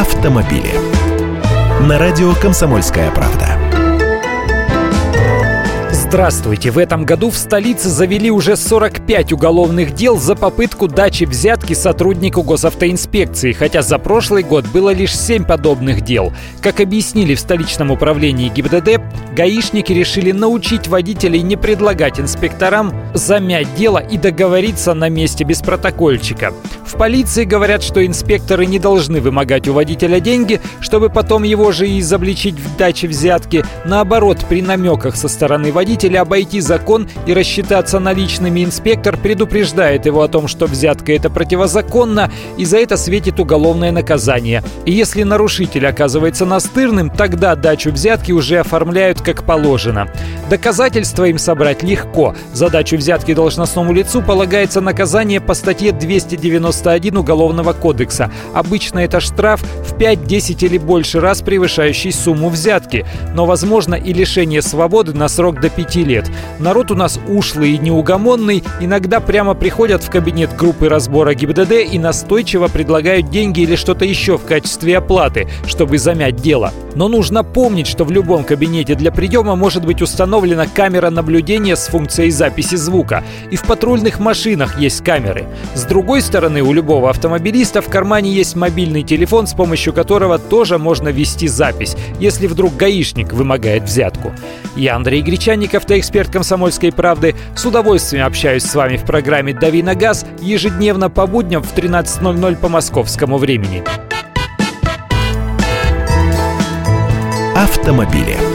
автомобили. На радио «Комсомольская правда». Здравствуйте! В этом году в столице завели уже 45 уголовных дел за попытку дачи взятки сотруднику госавтоинспекции, хотя за прошлый год было лишь 7 подобных дел. Как объяснили в столичном управлении ГИБДД, гаишники решили научить водителей не предлагать инспекторам замять дело и договориться на месте без протокольчика. В полиции говорят, что инспекторы не должны вымогать у водителя деньги, чтобы потом его же и изобличить в даче взятки. Наоборот, при намеках со стороны водителя обойти закон и рассчитаться наличными, инспектор предупреждает его о том, что взятка это противозаконно, и за это светит уголовное наказание. И если нарушитель оказывается настырным, тогда дачу взятки уже оформляют как положено. Доказательства им собрать легко. За дачу взятки должностному лицу полагается наказание по статье 290 91 Уголовного кодекса. Обычно это штраф в 5, 10 или больше раз превышающий сумму взятки, но возможно и лишение свободы на срок до 5 лет. Народ у нас ушлый и неугомонный, иногда прямо приходят в кабинет группы разбора ГИБДД и настойчиво предлагают деньги или что-то еще в качестве оплаты, чтобы замять дело. Но нужно помнить, что в любом кабинете для приема может быть установлена камера наблюдения с функцией записи звука. И в патрульных машинах есть камеры. С другой стороны, у любого автомобилиста в кармане есть мобильный телефон, с помощью которого тоже можно вести запись, если вдруг гаишник вымогает взятку. Я Андрей Гречанник, автоэксперт «Комсомольской правды». С удовольствием общаюсь с вами в программе «Дави на газ» ежедневно по будням в 13.00 по московскому времени. Автомобили.